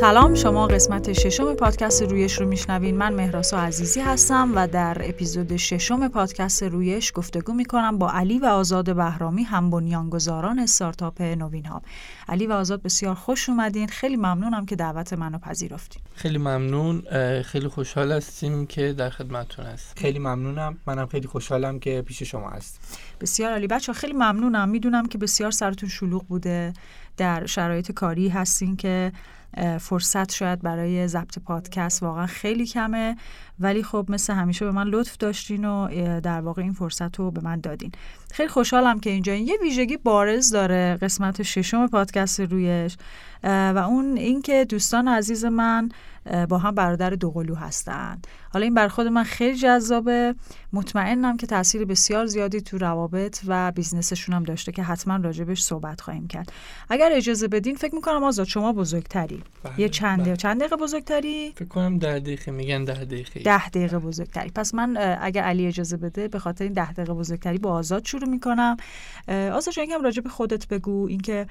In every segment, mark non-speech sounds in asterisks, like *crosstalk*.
سلام شما قسمت ششم پادکست رویش رو میشنوین. من مهراسا عزیزی هستم و در اپیزود ششم پادکست رویش گفتگو می‌کنم با علی و آزاد بهرامی هم بنیانگذاران استارتاپ نوین هاب. علی و آزاد بسیار خوش اومدین. خیلی ممنونم که دعوت منو پذیرفتین. خیلی ممنون. خیلی خوشحال هستیم که در خدمتتون هست خیلی ممنونم. منم خیلی خوشحالم که پیش شما هست بسیار علی بچه خیلی ممنونم. می‌دونم که بسیار سرتون شلوغ بوده. در شرایط کاری هستین که فرصت شاید برای ضبط پادکست واقعا خیلی کمه. ولی خب مثل همیشه به من لطف داشتین و در واقع این فرصت رو به من دادین. خیلی خوشحالم که اینجا یه ویژگی بارز داره قسمت ششم پادکست رویش و اون اینکه دوستان عزیز من با هم برادر دوقلو هستند حالا این بر خود من خیلی جذابه. مطمئنم که تاثیر بسیار زیادی تو روابط و بیزنسشون هم داشته که حتما راجبش صحبت خواهیم کرد. اگر اجازه بدین فکر می‌کنم آزاد شما بزرگتری. بله، یه چند بله. چند دقیقه بزرگتری؟ فکر کنم ده دقیقه میگن ده دقیقه. ده دقیقه بزرگتری. پس من اگر علی اجازه بده به خاطر این ده دقیقه بزرگتری با آزاد شروع می‌کنم. آزاد شما یکم راجب خودت بگو. اینکه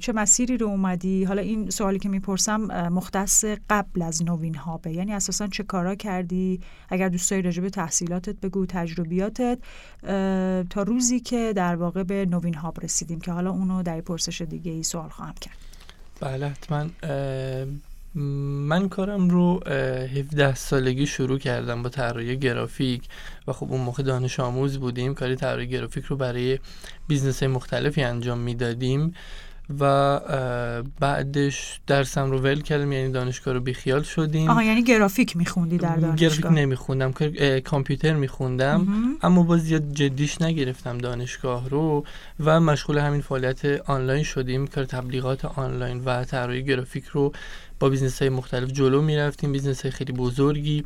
چه مسیری رو اومدی؟ حالا این سوالی که می‌پرسم مختص قبل از نوین هابه یعنی اساسا چه کارا کردی؟ اگر دوست داری راجع به تحصیلاتت بگو تجربیاتت. تا روزی که در واقع به نوین هاب رسیدیم که حالا اونو در پرسش دیگه ای سوال خواهم کرد. بله حتما من کارم رو 17 سالگی شروع کردم با طراحی گرافیک و خب اون موقع دانش آموز بودیم. کاری طراحی گرافیک رو برای business های مختلفی انجام می‌دادیم و بعدش درسم رو ول کردم یعنی دانشگاه رو بیخیال شدیم. آها یعنی گرافیک میخوندی در دانشگاه؟ گرافیک نمیخوندم کامپیوتر میخوندم. اما باز زیاد جدیش نگرفتم دانشگاه رو و مشغول همین فعالیت آنلاین شدیم. کار تبلیغات آنلاین و طراحی گرافیک رو با business های مختلف جلو می‌رفتیم business های خیلی بزرگی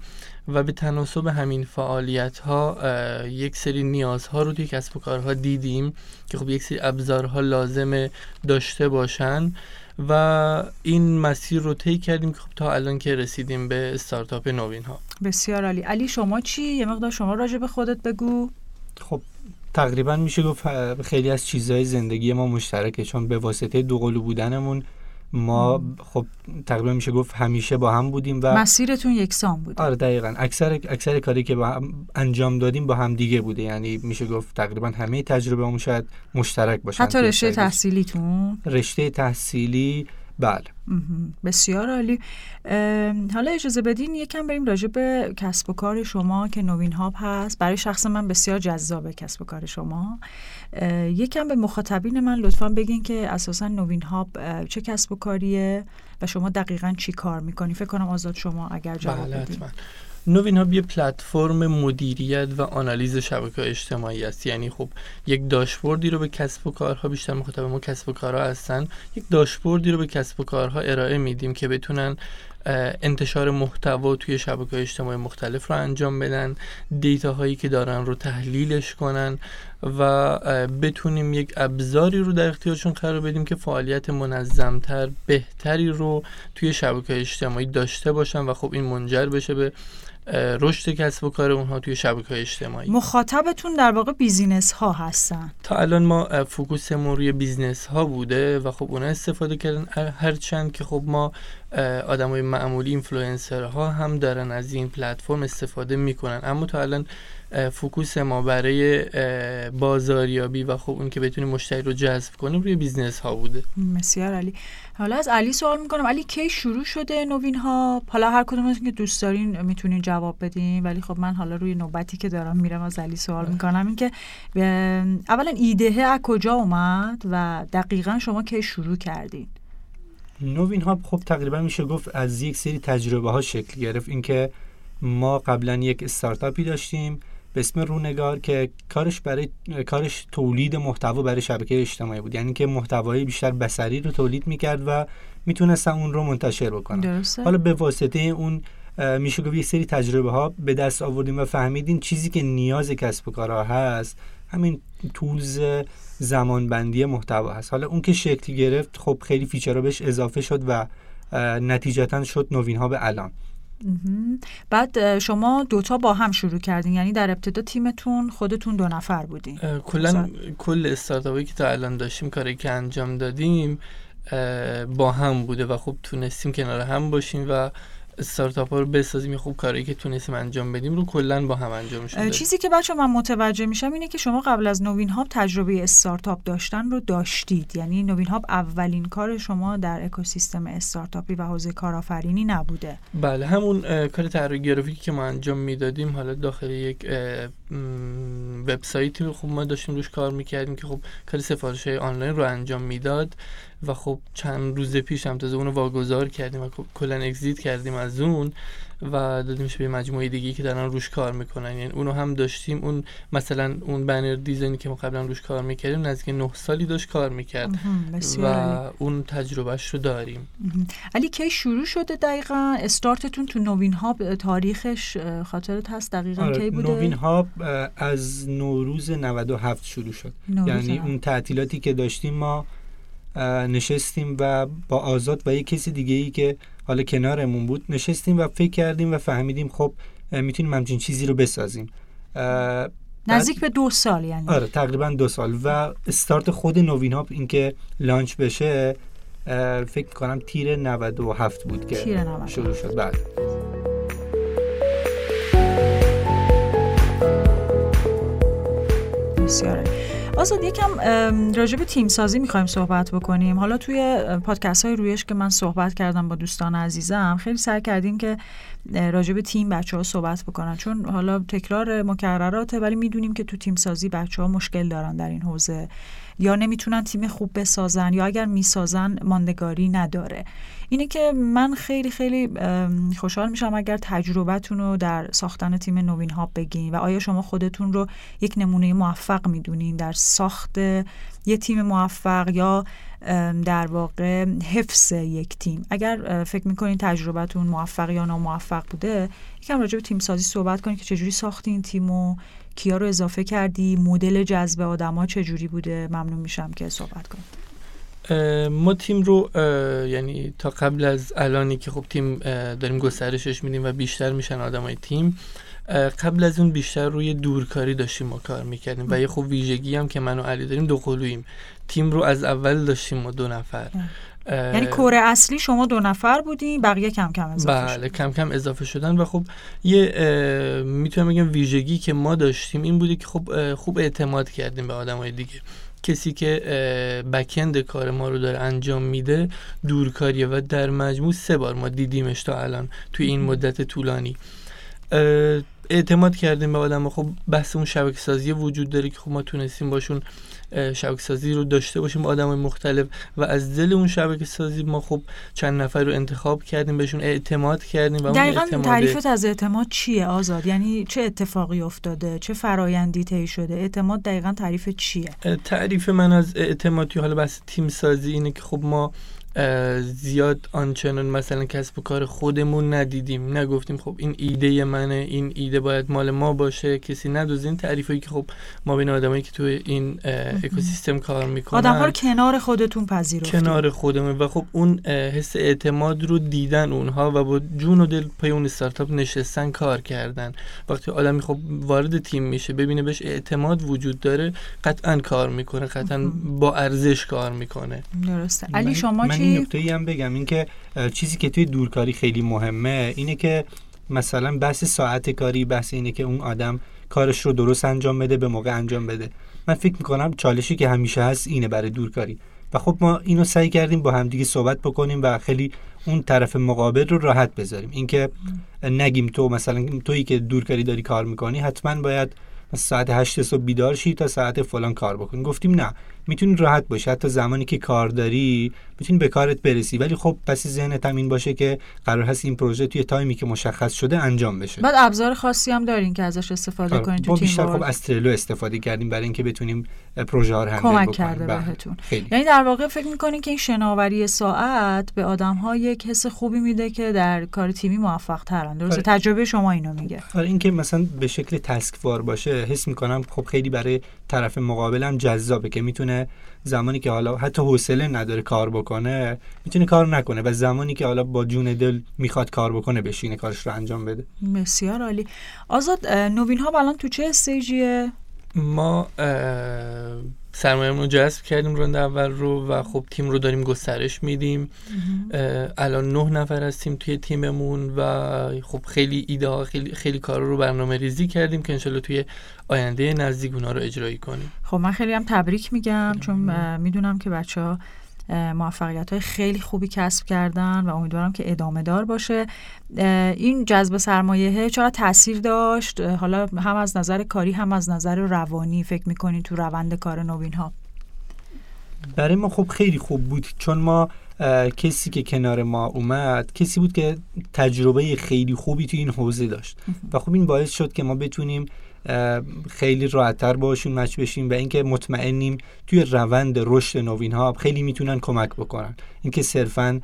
و به تناسب همین فعالیت ها یک سری نیازها رو توی کسب و کارها دیدیم که خب یک سری ابزارها لازم داشته باشن و این مسیر رو طی کردیم که خب تا الان که رسیدیم به استارتاپ نوین ها بسیار عالی. علی شما چی؟ یه مقدار شما راجع به خودت بگو. خب تقریبا میشه گفت خیلی از چیزهای زندگی ما مشترکه چون به واسطه دوقلو بودنمون ما خب تقریبا میشه گفت همیشه با هم بودیم و مسیرتون یکسان بود. آره دقیقا. اکثر اکثر کاری که با هم انجام دادیم با هم دیگه بوده. یعنی میشه گفت تقریبا همه تجربه شاید مشترک باشه حتی رشته تحصیلیتون؟ رشته تحصیلی بله. بسیار عالی. حالا اجازه بدین یکم بریم راجع به کسب و کار شما که نوین هاب هست. برای شخص من بسیار جذابه کسب و کار شما. یکم به مخاطبین من لطفا بگین که اساسا نوین هاب چه کسب و کاریه و شما دقیقا چی کار می‌کنی؟ فکر کنم آزاد شما اگر جواب بله بدین. نوین هاب یه پلتفرم مدیریت و آنالیز شبکه اجتماعی است. یعنی خب یک داشبوردی رو به کسب و کارها بیشتر مخاطب ما کسب و کارها هستن. یک داشبوردی رو به کسب و کارها ارائه میدیم که بتونن انتشار محتوا توی شبکه اجتماعی مختلف رو انجام بدن دیتا هایی که دارن رو تحلیلش کنن و بتونیم یک ابزاری رو در اختیارشون قرار بدیم که فعالیت منظمتر بهتری رو توی شبکه اجتماعی داشته باشن و خب این منجر بشه به رشد کسب و کار اونها توی شبکه اجتماعی. مخاطبتون در واقع business ها هستن. تا الان ما focus مون روی business ها بوده و خب اونا استفاده کردن. هرچند که خب ما آدمای معمولی اینفلوئنسر ها هم دارن از این پلتفرم استفاده می‌کنن. اما تا الان focus ما برای بازاریابی و خب اون که بتونیم مشتری رو جذب کنیم روی business ها بوده. بسیار علی حالا از علی سوال می‌کنم. علی کی شروع شده نوین هاب حالا هر کدومتون که دوست دارین می‌تونین جواب بدین ولی خب من حالا روی نوبتی که دارم میرم از علی سوال می‌کنم این که اولا ایده از کجا اومد و دقیقا شما کی شروع کردین؟ نوین ها خب تقریبا میشه گفت از یک سری تجربه ها شکل گرفت. اینکه ما قبلا یک استارتاپی داشتیم. به اسم رونگار که کارش برای کارش تولید محتوا برای شبکه اجتماعی بود. یعنی که محتوای بیشتر بصری رو تولید می‌کرد و می‌تونستن اون رو منتشر بکنن. درسته. حالا به واسطه اون میشه گفت یک سری تجربه ها به دست آوردیم و فهمیدیم چیزی که نیاز کسب و کارها هست همین تولز زمانبندی محتوا هست. حالا اون که شکل گرفت خب خیلی فیچرها بهش اضافه شد و نتیجتا شد نوین ها به الان. بعد شما دوتا با هم شروع کردین. یعنی در ابتدا تیمتون خودتون دو نفر بودین. کلا کل استارتاپی که تا الان داشتیم کاری که انجام دادیم با هم بوده و خب تونستیم کنار هم باشیم و استارتاپ ها رو بسازیم خوب کاری که تونستیم انجام بدیم رو کلا با هم انجام شده چیزی که بچه من متوجه میشم اینه که شما قبل از نوین هاب تجربه استارتاپ داشتن رو داشتید. یعنی نوین هاب اولین کار شما در اکوسیستم استارتاپی و حوزه کارآفرینی نبوده. بله همون کار طراحی گرافیکی که ما انجام می‌دادیم حالا داخل یک وبسایتی خب ما داشتیم روش کار می‌کردیم که خب کار سفارش آنلاین رو انجام می‌داد. و خب چند روز پیش هم تازه اونو واگذار کردیم و کلا اگزییت کردیم از اون و دادیمش به مجموعه دیگه که دارن روش کار می‌کنن. یعنی اونو هم داشتیم. اون مثلا اون بنر دیزاینی که ما قبلا روش کار می‌کردیم نزدیک 9 سالی داشت کار می‌کرد. و اون تجربهش رو داریم. علی کی شروع شده دقیقا؟ استارتتون تو نوین هاب تاریخش خاطرت هست؟ دقیقا آره، کی بوده؟ نوین هاب از نوروز 97 شروع شد. یعنی اون تعطیلاتی که داشتیم ما نشستیم و با آزاد و یک کسی دیگه ای که حالا کنارمون بود نشستیم و فکر کردیم و فهمیدیم خب می‌تونیم همچین چیزی رو بسازیم. نزدیک به دو سال یعنی. آره تقریبا دو سال و استارت خود نوین هاپ اینکه لانچ بشه فکر کنم تیر 97 بود که تیر 97. شروع شد. بعد بسیاره. آزاد یکم راجع به تیم سازی می‌خوایم صحبت بکنیم. حالا توی پادکست های رویش که من صحبت کردم با دوستان عزیزم خیلی سعی کردیم که راجع به تیم بچه ها صحبت بکنن. چون حالا تکرار مکرراته ولی می‌دونیم که تو تیم سازی بچه ها مشکل دارن در این حوزه. یا نمی‌تونن تیم خوب بسازن یا اگر می‌سازن ماندگاری نداره. اینه که من خیلی خیلی خوشحال میشم اگر تجربتون رو در ساختن تیم نوین ها بگین و آیا شما خودتون رو یک نمونه موفق می‌دونین در ساخت یه تیم موفق یا در واقع حفظ یک تیم. اگر فکر می‌کنین تجربتون موفق یا ناموفق بوده یکم راجع به تیم سازی صحبت کنید که چجوری ساختین تیم و کیا رو اضافه کردی؟ مدل جذب آدما چجوری بوده؟ ممنون میشم که صحبت کنید. ما تیم رو یعنی تا قبل از الانی که خب تیم داریم گسترشش میدیم و بیشتر میشن آدمای تیم قبل از اون بیشتر روی دورکاری داشتیم ما کار می‌کردیم و یه خب ویژگی هم که من و علی داریم دو قلوییم. تیم رو از اول داشتیم ما دو نفر. یعنی کور اصلی شما دو نفر بودین بقیه کم کم اضافه بله کم کم اضافه شدن و خب یه می‌تونم بگم ویژگی که ما داشتیم این بوده که خب خوب اعتماد کردیم به آدمای دیگه. کسی که بکند کار ما رو داره انجام میده دورکاریه و در مجموع سه بار ما دیدیمش تا الان توی این مدت طولانی. اعتماد کردیم به آدم خب بحث اون شبکه سازی وجود داره که خب ما تونستیم باشون شبکه سازی رو داشته باشیم با آدم مختلف و از دل اون شبکه سازی ما خب چند نفر رو انتخاب کردیم بهشون اعتماد کردیم و دقیقا اعتماد... تعریفت از اعتماد چیه آزاد؟ یعنی چه اتفاقی افتاده؟ چه فرایندی طی شده؟ اعتماد دقیقا تعریف چیه؟ تعریف من از اعتماد حالا بحث تیم سازی اینه که خب ما زیاد آنچنان مثلا کسب و کار خودمون ندیدیم. نگفتیم خب این ایده منه این ایده باید مال ما باشه. کسی ندوز این تعریفی که خب ما بین آدمایی که توی این اکوسیستم کار می‌کنن. آدم ها رو کنار خودتون پذیرفتیم کنار خودمون. و خب اون حس اعتماد رو دیدن اونها و با جون و دل پای اون استارتاپ نشستن کار کردن. وقتی آدمی خب وارد تیم میشه ببینه بهش اعتماد وجود داره قطعا کار می‌کنه قطعا با ارزش کار می‌کنه. درسته. علی شما این نکته ای هم بگم اینکه چیزی که توی دورکاری خیلی مهمه اینه که مثلا بحث ساعت کاری بحث اینه که اون آدم کارش رو درست انجام بده به موقع انجام بده. من فکر می‌کنم چالشی که همیشه هست اینه برای دورکاری. و خب ما اینو سعی کردیم با همدیگه صحبت بکنیم و خیلی اون طرف مقابل رو راحت بذاریم. اینکه نگیم تو مثلا تویی که دورکاری داری کار می‌کنی حتما باید ساعت هشت صبح بیدار شی تا ساعت فلان کار بکنی. گفتیم نه. می‌تونی راحت باشی. حتی زمانی که کار داری می‌تونی به کارت برسی. ولی خب پس ذهنت هم این باشه که قرار هست این پروژه توی تایمی که مشخص شده انجام بشه. بعد ابزار خاصی هم دارین که ازش استفاده آره. کنین تو تیم بیشتر خب از ترلو استفاده کردیم برای اینکه بتونیم پروژه ها رو کمک کرده بله. بهتون. یعنی در واقع فکر می‌کنین که این شناوری ساعت به آدم ها یک حس خوبی میده که در کار تیمی موفق ترن درسته آره. تجربه شما اینو میگه. آره اینکه مثلا به شکل تسک باشه حس می‌کنم خب خیلی برای طرف مقابلم جذابه که می‌تونه زمانی که حالا حتی حوصله نداره کار بکنه می‌تونه کار نکنه و زمانی که حالا با جون دل می‌خواد کار بکنه بشینه کارش رو انجام بده. بسیار عالی. آزاد نوین ها الان تو چه استیجیه؟ ما سرمایه‌مون رو جذب کردیم راند اول رو و خب تیم رو داریم گسترش میدیم. الان نه نفر هستیم توی تیممون و خب خیلی ایده ها خیلی خیلی کارا رو برنامه ریزی کردیم که انشالله توی آینده نزدیک اونا رو اجرایی کنیم. خب من خیلی هم تبریک میگم چون می‌دونم که بچه ها موفقیت های خیلی خوبی کسب کردن و امیدوارم که ادامه دار باشه. این جذب سرمایه چرا تاثیر داشت؟ حالا هم از نظر کاری هم از نظر روانی فکر می‌کنین تو روند کار نوین ها برای ما خب خیلی خوب بود چون ما کسی که کنار ما اومد کسی بود که تجربه خیلی خوبی تو این حوزه داشت. و خب این باعث شد که ما بتونیم خیلی راحتتر باشون مچ بشیم و اینکه مطمئنیم توی روند رشد نوین ها خیلی می‌تونن کمک بکنن. اینکه صرفا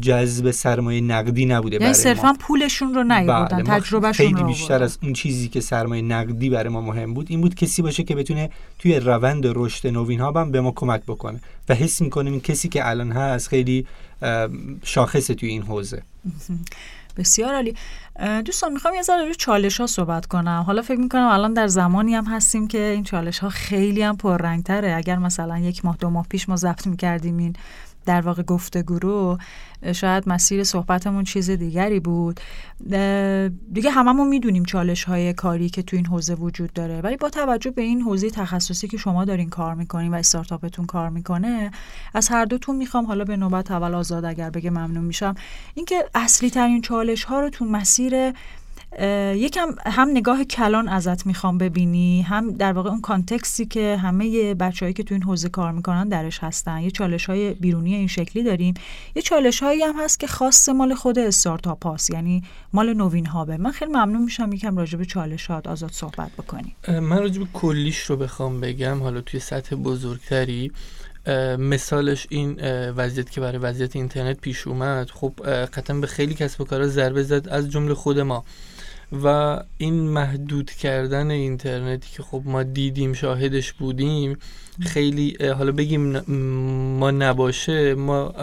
جذب سرمایه نقدی نبوده یعنی صرفا پولشون رو نیاوردن بله تجربهشون خیلی بیشتر از اون چیزی که سرمایه نقدی برای ما مهم بود این بود کسی باشه که بتونه توی روند رشد نوین ها هم به ما کمک بکنه. و حس می‌کنیم این کسی که الان هست خیلی شاخصه توی این حوزه. *laughs* بسیار عالی. دوستان می‌خوام یه ذره روی چالش ها صحبت کنم. حالا فکر می‌کنم الان در زمانی هم هستیم که این چالش ها خیلی هم پررنگتره. اگر مثلا یک ماه دو ماه پیش ما ضبط می‌کردیم این در واقع گفتگو رو شاید مسیر صحبتمون چیز دیگری بود. دیگه هممون می‌دونیم چالش های کاری که تو این حوزه وجود داره. ولی با توجه به این حوزه تخصصی که شما دارین کار می‌کنین و استارتاپتون کار می‌کنه از هر دوتون می‌خوام حالا به نوبت اول آزاد اگر بگه ممنون میشم. اینکه اصلی ترین چالش ها رو تو مسیر یکم هم نگاه کلان ازت می‌خوام ببینی هم در واقع اون کانتکسی که همه بچههایی که تو این حوزه کار می‌کنن درش هستن. یه چالش های بیرونی این شکلی داریم. یه چالش هایی هم هست که خاص مال خود استارتاپ هاست یعنی مال نوین هابه. من خیلی ممنون میشم یکم راجع به چالشات آزاد صحبت بکنی. من راجع به کلیش رو بخوام بگم. حالا توی سطح بزرگتری مثالش این وضعیت که برای وضعیت اینترنت پیش اومد. خب قطعا به خیلی کسب و کارا ضربه زد از جمله خود ما. و این محدود کردن اینترنتی که خب ما دیدیم شاهدش بودیم خیلی حالا بگیم ما نباشه ما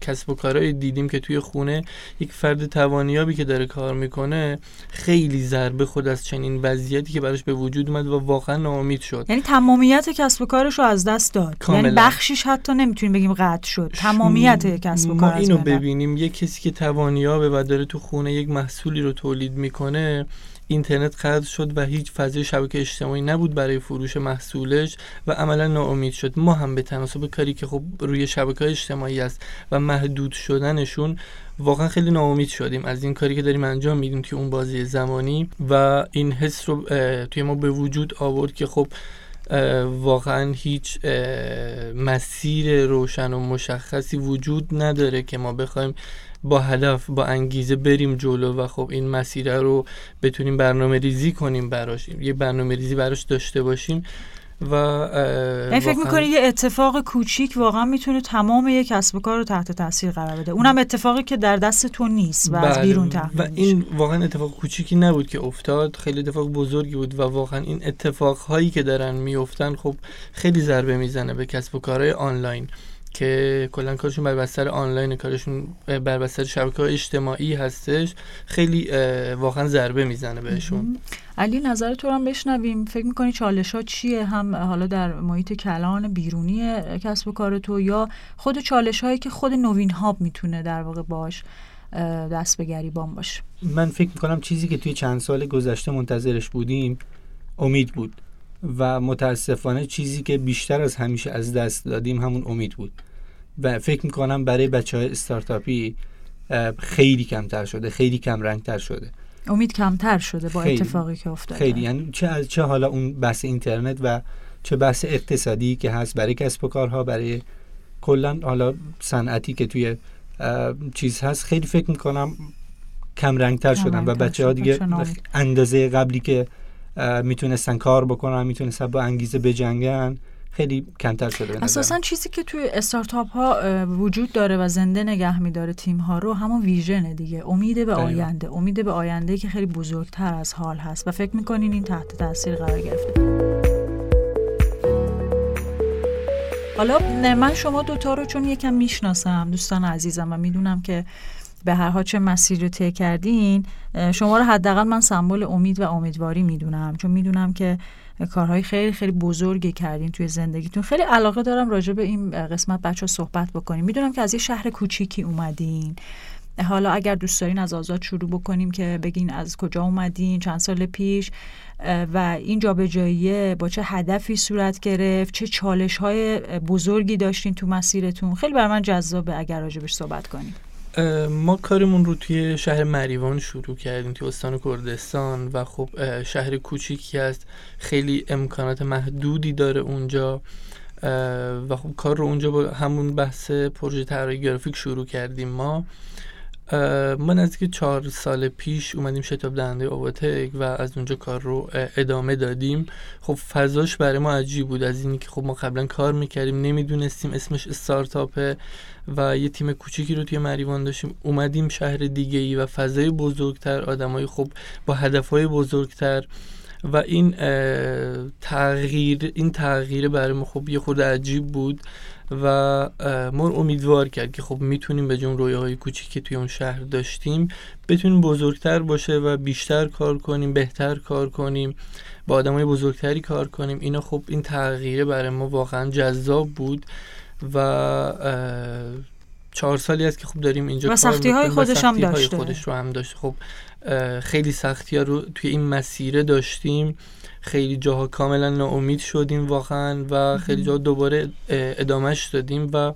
کسب و کارهایی دیدیم که توی خونه یک فرد توانیابی که داره کار می‌کنه خیلی ضربه خود از چنین وضعیتی که براش به وجود اومد و واقعا ناامید شد. یعنی تمامیت کسب و کارش رو از دست داد. کاملا. یعنی بخشیش حتی نمی‌تونیم بگیم قطع شد. تمامیت کسب و کار ما اینو ببینیم یک کسی که توانیابه و داره تو خونه یک محصولی رو تولید می‌کنه اینترنت قطع شد و هیچ فضای شبکه اجتماعی نبود برای فروش محصولش و عملا ناامید شد. ما هم به تناسب کاری که خب روی شبکه اجتماعی است و محدود شدنشون واقعا خیلی ناامید شدیم. از این کاری که داریم انجام میدیم توی اون بازی زمانی و این حس رو توی ما به وجود آورد که خب واقعا هیچ مسیر روشن و مشخصی وجود نداره که ما بخوایم با هدف با انگیزه بریم جلو و خب این مسیر رو بتونیم برنامه ریزی کنیم براش. یه برنامه ریزی براش داشته باشیم و این فکر می‌کنی یه اتفاق کوچیک واقعا می‌تونه تمام یک کسب و کار رو تحت تاثیر قرار بده. اونم اتفاقی که در دست تو نیست و از بله. بیرون و این واقعا اتفاق کوچیکی نبود که افتاد. خیلی اتفاق بزرگی بود و واقعا این اتفاق هایی که دارن میافتن خب خیلی ضربه می‌زنه به کسب و کارهای آنلاین. که کلا کارشون بر بستر آنلاین کارشون بر بستر شبکه اجتماعی هستش. خیلی واقعا ضربه می‌زنه بهشون. علی نظر تو هم بشنویم. فکر می‌کنی چالش ها چیه؟ هم حالا در محیط کلان بیرونی کسب و کار تو یا خود چالش هایی که خود نوین هاب می‌تونه در واقع باش دست به گریبان باشه؟ من فکر می‌کنم چیزی که توی چند سال گذشته منتظرش بودیم امید بود و متاسفانه چیزی که بیشتر از همیشه از دست دادیم همون امید بود. و فکر می‌کنم برای بچه های استارتاپی خیلی کمتر شده خیلی کم رنگتر شده. امید کمتر شده با اتفاقی که افتاده. خیلی. یعنی چه چه حالا اون بحث اینترنت و چه بحث اقتصادی که هست برای کسب و کارها برای کلا حالا صنعتی که توی چیز هست خیلی فکر می‌کنم کم رنگتر شدن و بچه ها دیگه اندازه قبلی که می‌تونستن کار بکنن می‌تونستن با انگیزه بجنگن خیلی کمتر شده اساسا چیزی که توی استارتاپ ها وجود داره و زنده نگه میداره تیم ها رو همون ویژنه دیگه. امید به آینده. امید به آینده که خیلی بزرگتر از حال هست. و فکر می‌کنین این تحت تاثیر قرار گرفته. حالا من شما دوتا رو چون یکم می‌شناسم دوستان عزیزم و می‌دونم که به هر حال چه مسیر رو طی کردین شما رو حداقل من سمبل امید و امیدواری می‌دونم. چون می‌دونم که کارهای خیلی خیلی بزرگی کردین توی زندگیتون. خیلی علاقه دارم راجع به این قسمت بچه صحبت بکنیم. می‌دونم که از یه شهر کوچیکی اومدین. حالا اگر دوست دارین از آزاد شروع بکنیم که بگین از کجا اومدین چند سال پیش و این جابجایی با چه هدفی صورت گرفت چه چالش های بزرگی داشتین تو مسیرتون. خیلی بر من جذابه اگر راجبش صحبت کنیم. ما کارمون رو توی شهر مریوان شروع کردیم توی استان کردستان و خب شهر کوچیکی است خیلی امکانات محدودی داره اونجا و خب کار رو اونجا با همون بحث پروژه طراحی گرافیک شروع کردیم ما. ما نزدیک چهار سال پیش اومدیم شتاب دهنده اواتک و از اونجا کار رو ادامه دادیم خب فضاش برای ما عجیب بود. از اینکه خب ما قبلا کار می‌کردیم نمی‌دونستیم اسمش استارتاپه و یه تیم کوچیکی رو توی مریوان داشتیم. اومدیم شهر دیگه ای و فضای بزرگتر آدمای خب با هدفهای بزرگتر. و این تغییر این تغییر برای ما خب یه خود عجیب بود و ما امیدوار کرد که خب می‌تونیم به جون رویاهای کوچیکی که توی اون شهر داشتیم بتونیم بزرگتر باشه و بیشتر کار کنیم بهتر کار کنیم با آدمای بزرگتری کار کنیم. اینا خب این تغییره برای ما واقعا جذاب بود و چهار سالی است که خب داریم اینجا و سختی های خودش هم داشته. خودش رو هم داشته. خب خیلی سختی ها رو توی این مسیره داشتیم. خیلی جاها کاملا ناامید شدیم واقعا و خیلی جاها دوباره ادامهش دادیم و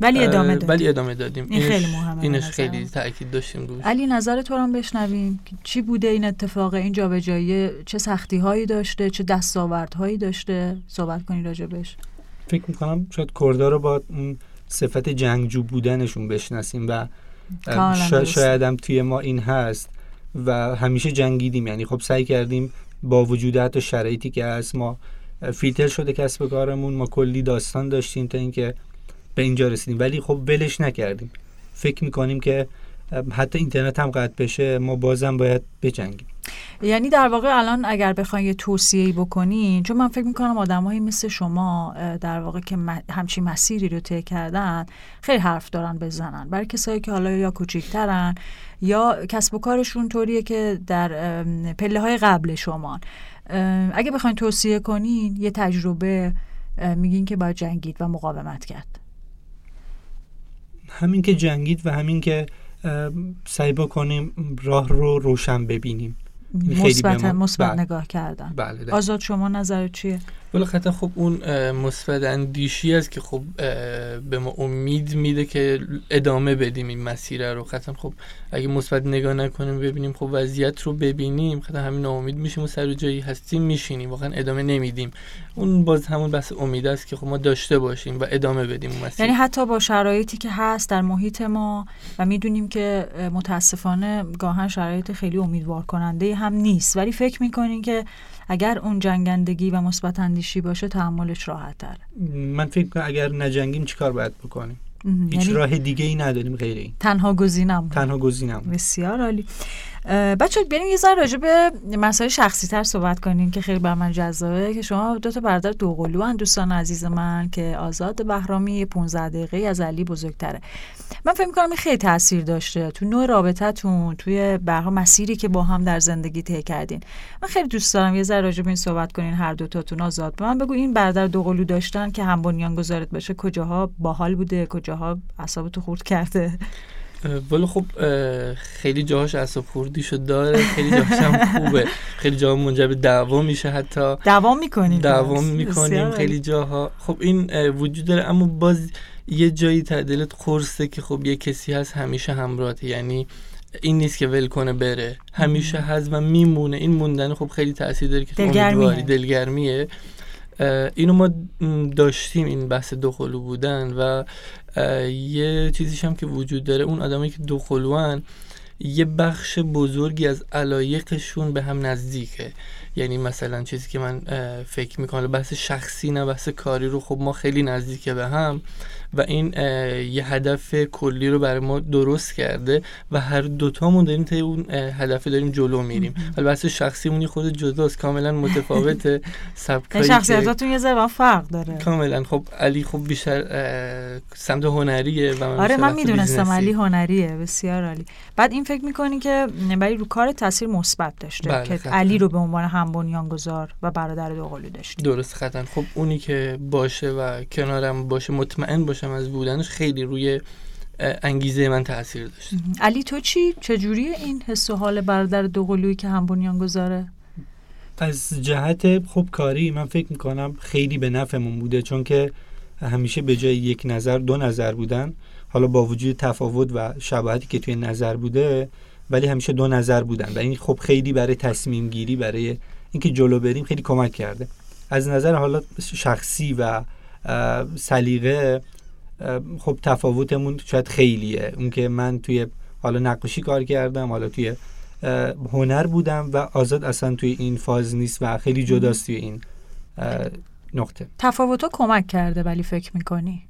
ولی ادامه دادیم. ولی ادامه دادیم. این خیلی مهمه اینش خیلی تاکید داشتیم روش علی نظر تو هم بشنویم. چی بوده این اتفاق؟ این جابجایی چه سختی هایی داشته؟ چه دستاوردهایی داشته؟ صحبت کنی راجبش. فکر می‌کنم شاید کردا رو با صفت جنگجو بودنشون بشناسیم و شاید هم توی ما این هست. و همیشه جنگیدیم. یعنی خب سعی کردیم با وجود حتی شرایطی که از ما فیلتر شده کسب کارمون ما کلی داستان داشتیم تا اینکه به اینجا رسیدیم. ولی خب ولش نکردیم. فکر می‌کنیم که حتی اینترنت هم قطع بشه ما بازم باید بجنگیم. یعنی در واقع الان اگر بخواین یه توصیه‌ای بکنین چون من فکر می‌کنم آدمایی مثل شما در واقع که همچی مسیری رو طی کردن خیلی حرف دارن بزنن. برای کسایی که حالا یا کوچیکترن یا کسب و کارشون طوریه که در پله های قبل شما اگه بخواین توصیه کنین یه تجربه میگین که باید جنگید و مقاومت کرد. همین که جنگید و همین که سعی بکنیم راه رو روشن ببینیم. مثبت مثبت بله. نگاه کردن. بله آزاد شما نظر چیه؟ قطعا خب اون مثبت اندیشی است که خب به ما امید میده که ادامه بدیم این مسیر رو. قطعا خب اگه مثبت نگاه نکنیم ببینیم خب وضعیت رو ببینیم قطعا همین امید میشیم و سر جایی هستیم میشینیم. واقعا ادامه نمیدیم. اون باز همون بس امید است که خب ما داشته باشیم و ادامه بدیم مسیر. یعنی حتی با شرایطی که هست در محیط ما و می‌دونیم که متاسفانه گاهن شرایط خیلی امیدوار کننده هم نیست. ولی فکر می‌کنین که اگر اون جنگندگی و مثبت اندیشی باشه تحملش راحت تر. من فکر کنم اگر نجنگیم چیکار باید بکنیم؟ هیچ یعنی راه دیگه ای نداریم غیر این. تنها گزینم تنها گزینم بسیار عالی. بچه بریم یه ذره راجع به مسائل شخصی تر صحبت کنیم که خیلی بر من جذابه. که شما دو تا برادر دوقلو دوستان عزیز من که آزاد بهرامی 15 دقیقه از علی بزرگتره. من فکر می‌کنم این خیلی تاثیر داشته. تو نوع رابطتون توی برها مسیری که با هم در زندگی طی کردین. من خیلی دوست دارم یه ذره راجع به این صحبت کنین هر دو تاتون آزاد. به من بگو این برادر دوقلو داشتن که هم بنیان گذارت بشه کجاها باحال بوده کجاها اعصابتو خورد کرده؟ ولی خب خیلی جاهاش اصاب خوردیشو داره. خیلی جاهاش هم خوبه. خیلی جاها منجر به دعوا میشه حتی. دوام می‌کنیم دوام می‌کنیم خیلی جاها. خب این وجود داره. اما باز یه جایی تعدیلت خورسته که خب یه کسی هست همیشه همراهه یعنی این نیست که ول کنه بره. همیشه هست و میمونه. این موندن خب خیلی تاثیر داره که دلگرمیه, دلگرمیه. اینو ما داشتیم این بحث دو خلو بودن و یه چیزیش هم که وجود داره اون آدمایی که دو خلوان یه بخش بزرگی از علایقشون به هم نزدیکه. یعنی مثلا چیزی که من فکر می‌کنم بحث شخصی نه بحث کاری رو خب ما خیلی نزدیکه به هم. و این یه هدف کلی رو برای ما درست کرده و هر دوتامون داریم تا اون هدف داریم جلو میریم. ولی بحث شخصیمونی خود جداست کاملا متفاوته. *laughs* سبکایی شخصیتاتون یه ذره فرق داره. کاملا. خب علی خب بیشتر سمت هنریه و من آره من می‌دونستم علی هنریه. بسیار عالی. بعد این فکر می‌کنی که برای رو کار تاثیر مثبت داشته بله که علی رو به عنوان هم بنیانگذار و برادر دوقلو داشتی. درست خطن خب اونی که باشه و کنارم باشه مطمئن باشم از بودنش خیلی روی انگیزه من تاثیر داشت. علی تو چی؟ چجوری این حس و حال برادر دوقلویی که هم بنیانگذاره از جهت خوب کاری من فکر می‌کنم خیلی به نفعمون بوده چون که همیشه به جای یک نظر دو نظر بودن. حالا با وجود تفاوت و شباهتی که توی نظر بوده ولی همیشه دو نظر بودن و این خب خیلی برای تصمیم گیری برای اینکه جلو بریم خیلی کمک کرده. از نظر حالا شخصی و سلیقه خب تفاوتمون شاید خیلیه. اون که من توی حالا نقاشی کار کردم حالا توی هنر بودم و آزاد اصلا توی این فاز نیست و خیلی جداست توی این نقطه. تفاوت کمک کرده ولی فکر می‌کنی؟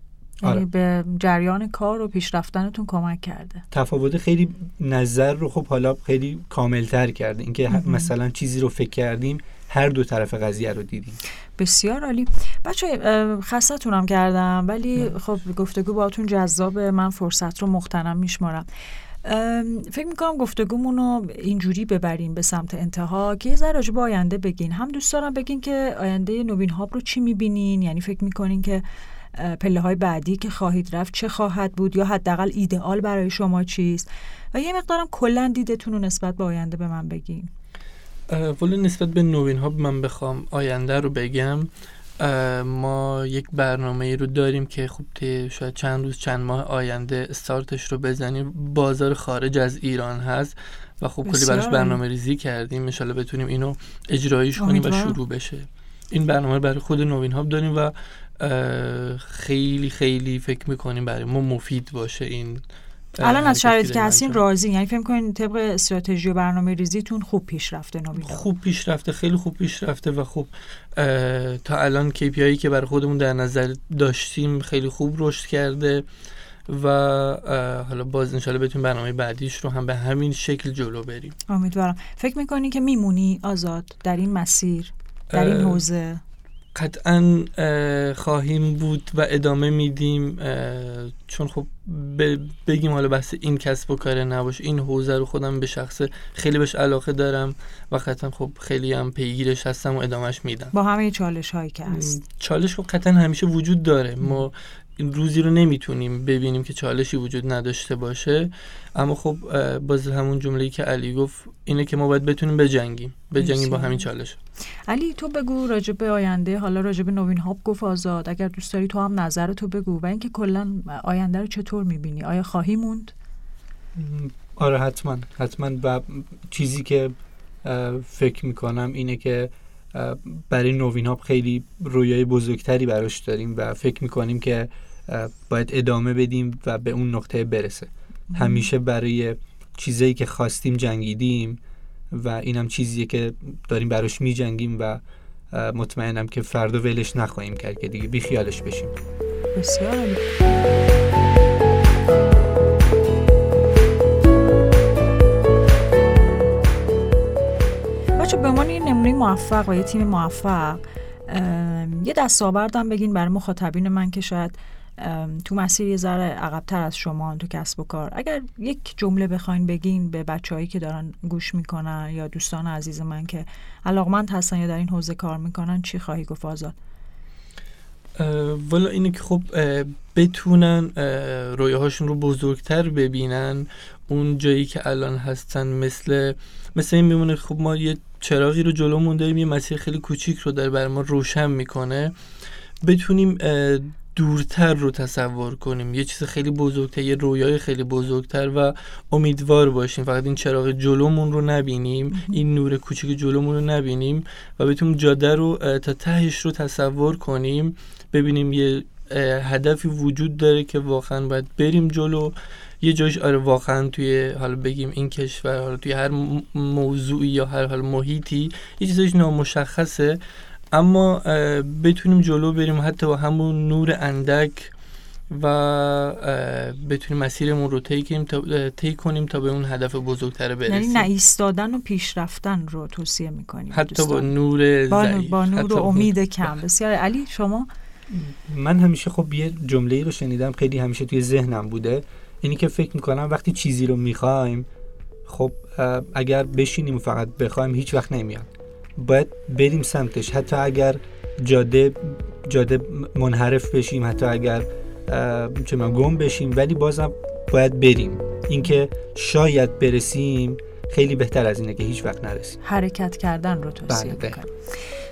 یعنی آره. به جریان کار و پیشرفتنتون کمک کرده. تفاوت خیلی نظر رو خب حالا خیلی کاملتر کرده. اینکه مثلا چیزی رو فکر کردیم هر دو طرف قضیه رو دیدیم. بسیار عالی. بچه خستتونم کردم ولی خب گفتگو باتون جذاب من فرصت رو مختنم میشمارم. فکر می‌کنم گفتگومون رو اینجوری ببریم به سمت انتها که یه ذره با آینده بگین. هم دوست دارم بگین که آینده نوین هاب رو چی می‌بینین؟ یعنی فکر می‌کنین که پله های بعدی که خواهید رفت چه خواهد بود یا حداقل ایدئال برای شما چیست؟ و یه مقدارم کلا دیدتون رو نسبت به آینده به من بگین. ولی نسبت به نوین ها من بخوام آینده رو بگم. ما یک برنامه رو داریم که خوب شاید چند روز چند ماه آینده استارتش رو بزنیم. بازار خارج از ایران هست و خب کلی براش برنامه ریزی کردیم. انشالله بتونیم اینو اجرایش کنیم و شروع بشه. این برنامه برای خود نوین هاب داریم و خیلی خیلی فکر می‌کنیم برای ما مفید باشه این الان از شرایطی که هستین راضی. یعنی فکر کنین طبق استراتژی و برنامه ریزیتون خوب پیش رفته نوبیلا خوب پیش رفته خیلی خوب پیش رفته و خوب تا الان KPI که برای خودمون در نظر داشتیم خیلی خوب رشد کرده و حالا باز انشالله بتونیم برنامه بعدیش رو هم به همین شکل جلو بریم. امیدوارم. فکر می‌کنی که میمونی آزاد در این مسیر؟ در این حوزه. قطعا خواهیم بود و ادامه میدیم چون خب بگیم حالا بحث این کسب و کار نباشه این حوزه رو خودم به شخص خیلی بهش علاقه دارم و قطعا خب خیلی هم پیگیرش هستم و ادامهش میدم. با همه چالش هایی که هست. چالش خب قطعا همیشه وجود داره. ما روزی رو نمی‌تونیم ببینیم که چالشی وجود نداشته باشه. اما خب باز همون جمله‌ای که علی گفت اینه که ما باید بتونیم بجنگیم. بجنگیم با همین چالش. علی تو بگو راجع به آینده. حالا راجع به نوین هاب گفت آزاد. اگر دوست داری تو هم نظر تو بگو. و اینکه کلا آینده رو چطور می‌بینی؟ آیا خواهی موند؟ آره حتما. حتما. و چیزی که فکر می‌کنم اینه که برای نوین هاب خیلی رویای بزرگتری براش داریم و فکر می‌کنیم که باید ادامه بدیم و به اون نقطه برسه. همیشه برای چیزایی که خواستیم جنگیدیم و اینم چیزیه که داریم براش می جنگیم و مطمئنم که فردا ولش نخواهیم کرد که دیگه بیخیالش بشیم. بسیار. به عنوان یه نمونه موفق و یه تیم موفق یه دستاوردم بگین برای مخاطبین من که شاید تو مسیر یه ذره عقبتر از شما تو کسب و کار. اگر یک جمله بخواین بگین به بچههایی که دارن گوش می‌کنن یا دوستان عزیز من که علاقمند هستن یا در این حوزه کار می‌کنن چی خواهی گفت آزاد؟ والا اینه که خب بتونن رویاهاشون رو بزرگتر ببینن. اون جایی که الان هستن مثل مثل این میمونه خب ما یه چراغی رو جلومون داریم یه مسیر خیلی کوچیک رو داره برای ما روشن می‌کنه. بتونیم دورتر رو تصور کنیم. یه چیز خیلی بزرگتر یه رویای خیلی بزرگتر و امیدوار باشیم. فقط این چراغ جلومون رو نبینیم این نور کوچیک جلومون رو نبینیم و بتونیم جاده رو تا تهش رو تصور کنیم. ببینیم یه هدفی وجود داره که واقعا باید بریم جلو. یه جاش آره واقعا توی حالا بگیم این کشور حالا توی هر موضوعی یا هر حال محیطی یه چیزش نامشخصه. اما بتونیم جلو بریم حتی با همون نور اندک و بتونیم مسیرمون رو طی کنیم تا طی کنیم تا به اون هدف بزرگتر برسیم. یعنی نه ایستادن و پیشرفتن رو توصیه می‌کنیم حتی با نور با, ضعیف. با نور حتی و با- امید کم. بسیار علی شما؟ من همیشه خب یه جمله رو شنیدم خیلی همیشه توی ذهنم بوده. اینی که فکر می‌کنم وقتی چیزی رو می‌خوایم خب اگر بشینیم و فقط بخوایم هیچ وقت نمیاد. باید بریم سمتش. حتی اگر جاده جاده منحرف بشیم حتی اگر چه گم بشیم ولی بازم باید بریم. اینکه شاید برسیم خیلی بهتر از اینه که هیچ وقت نرسیم. حرکت کردن رو توصیه بله، می‌کنم.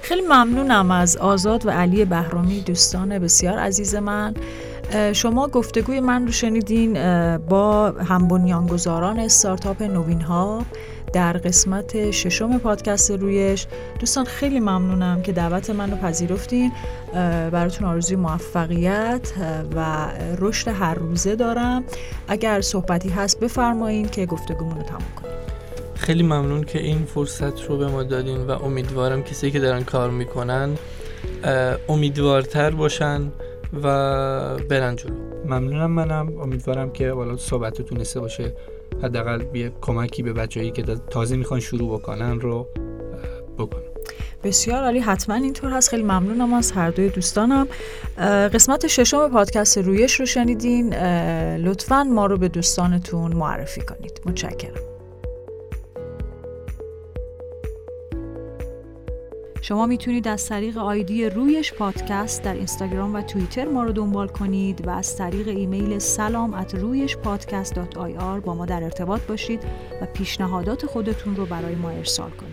خیلی ممنونم از آزاد و علی بهرامی دوستان بسیار عزیز من. شما گفتگوی من رو شنیدین با هم بنیانگذاران استارتاپ نوین ها در قسمت ششم پادکست رویش. دوستان خیلی ممنونم که دعوت من رو پذیرفتین. براتون آرزوی موفقیت و رشد هر روزه دارم. اگر صحبتی هست بفرمایین که گفتگومون رو تموم کنیم. خیلی ممنون که این فرصت رو به ما دادین و امیدوارم کسی که دارن کار می‌کنن امیدوارتر باشن. و برن جلو. ممنونم منم. امیدوارم که والا صحبت تونسته باشه. حداقل یه کمکی به بچه‌ای که تازه می‌خوان شروع بکنن رو بکنم. بسیار عالی. حتما اینطور هست. خیلی ممنونم از هر دوی دوستانم. قسمت ششم پادکست رویش رو شنیدین. لطفا ما رو به دوستانتون معرفی کنید. متشکرم. شما می‌تونید از طریق آیدی رویش پادکست در اینستاگرام و توییتر ما رو دنبال کنید و از طریق ایمیل سلام at رویش با ما در ارتباط باشید و پیشنهادات خودتون رو برای ما ارسال کنید.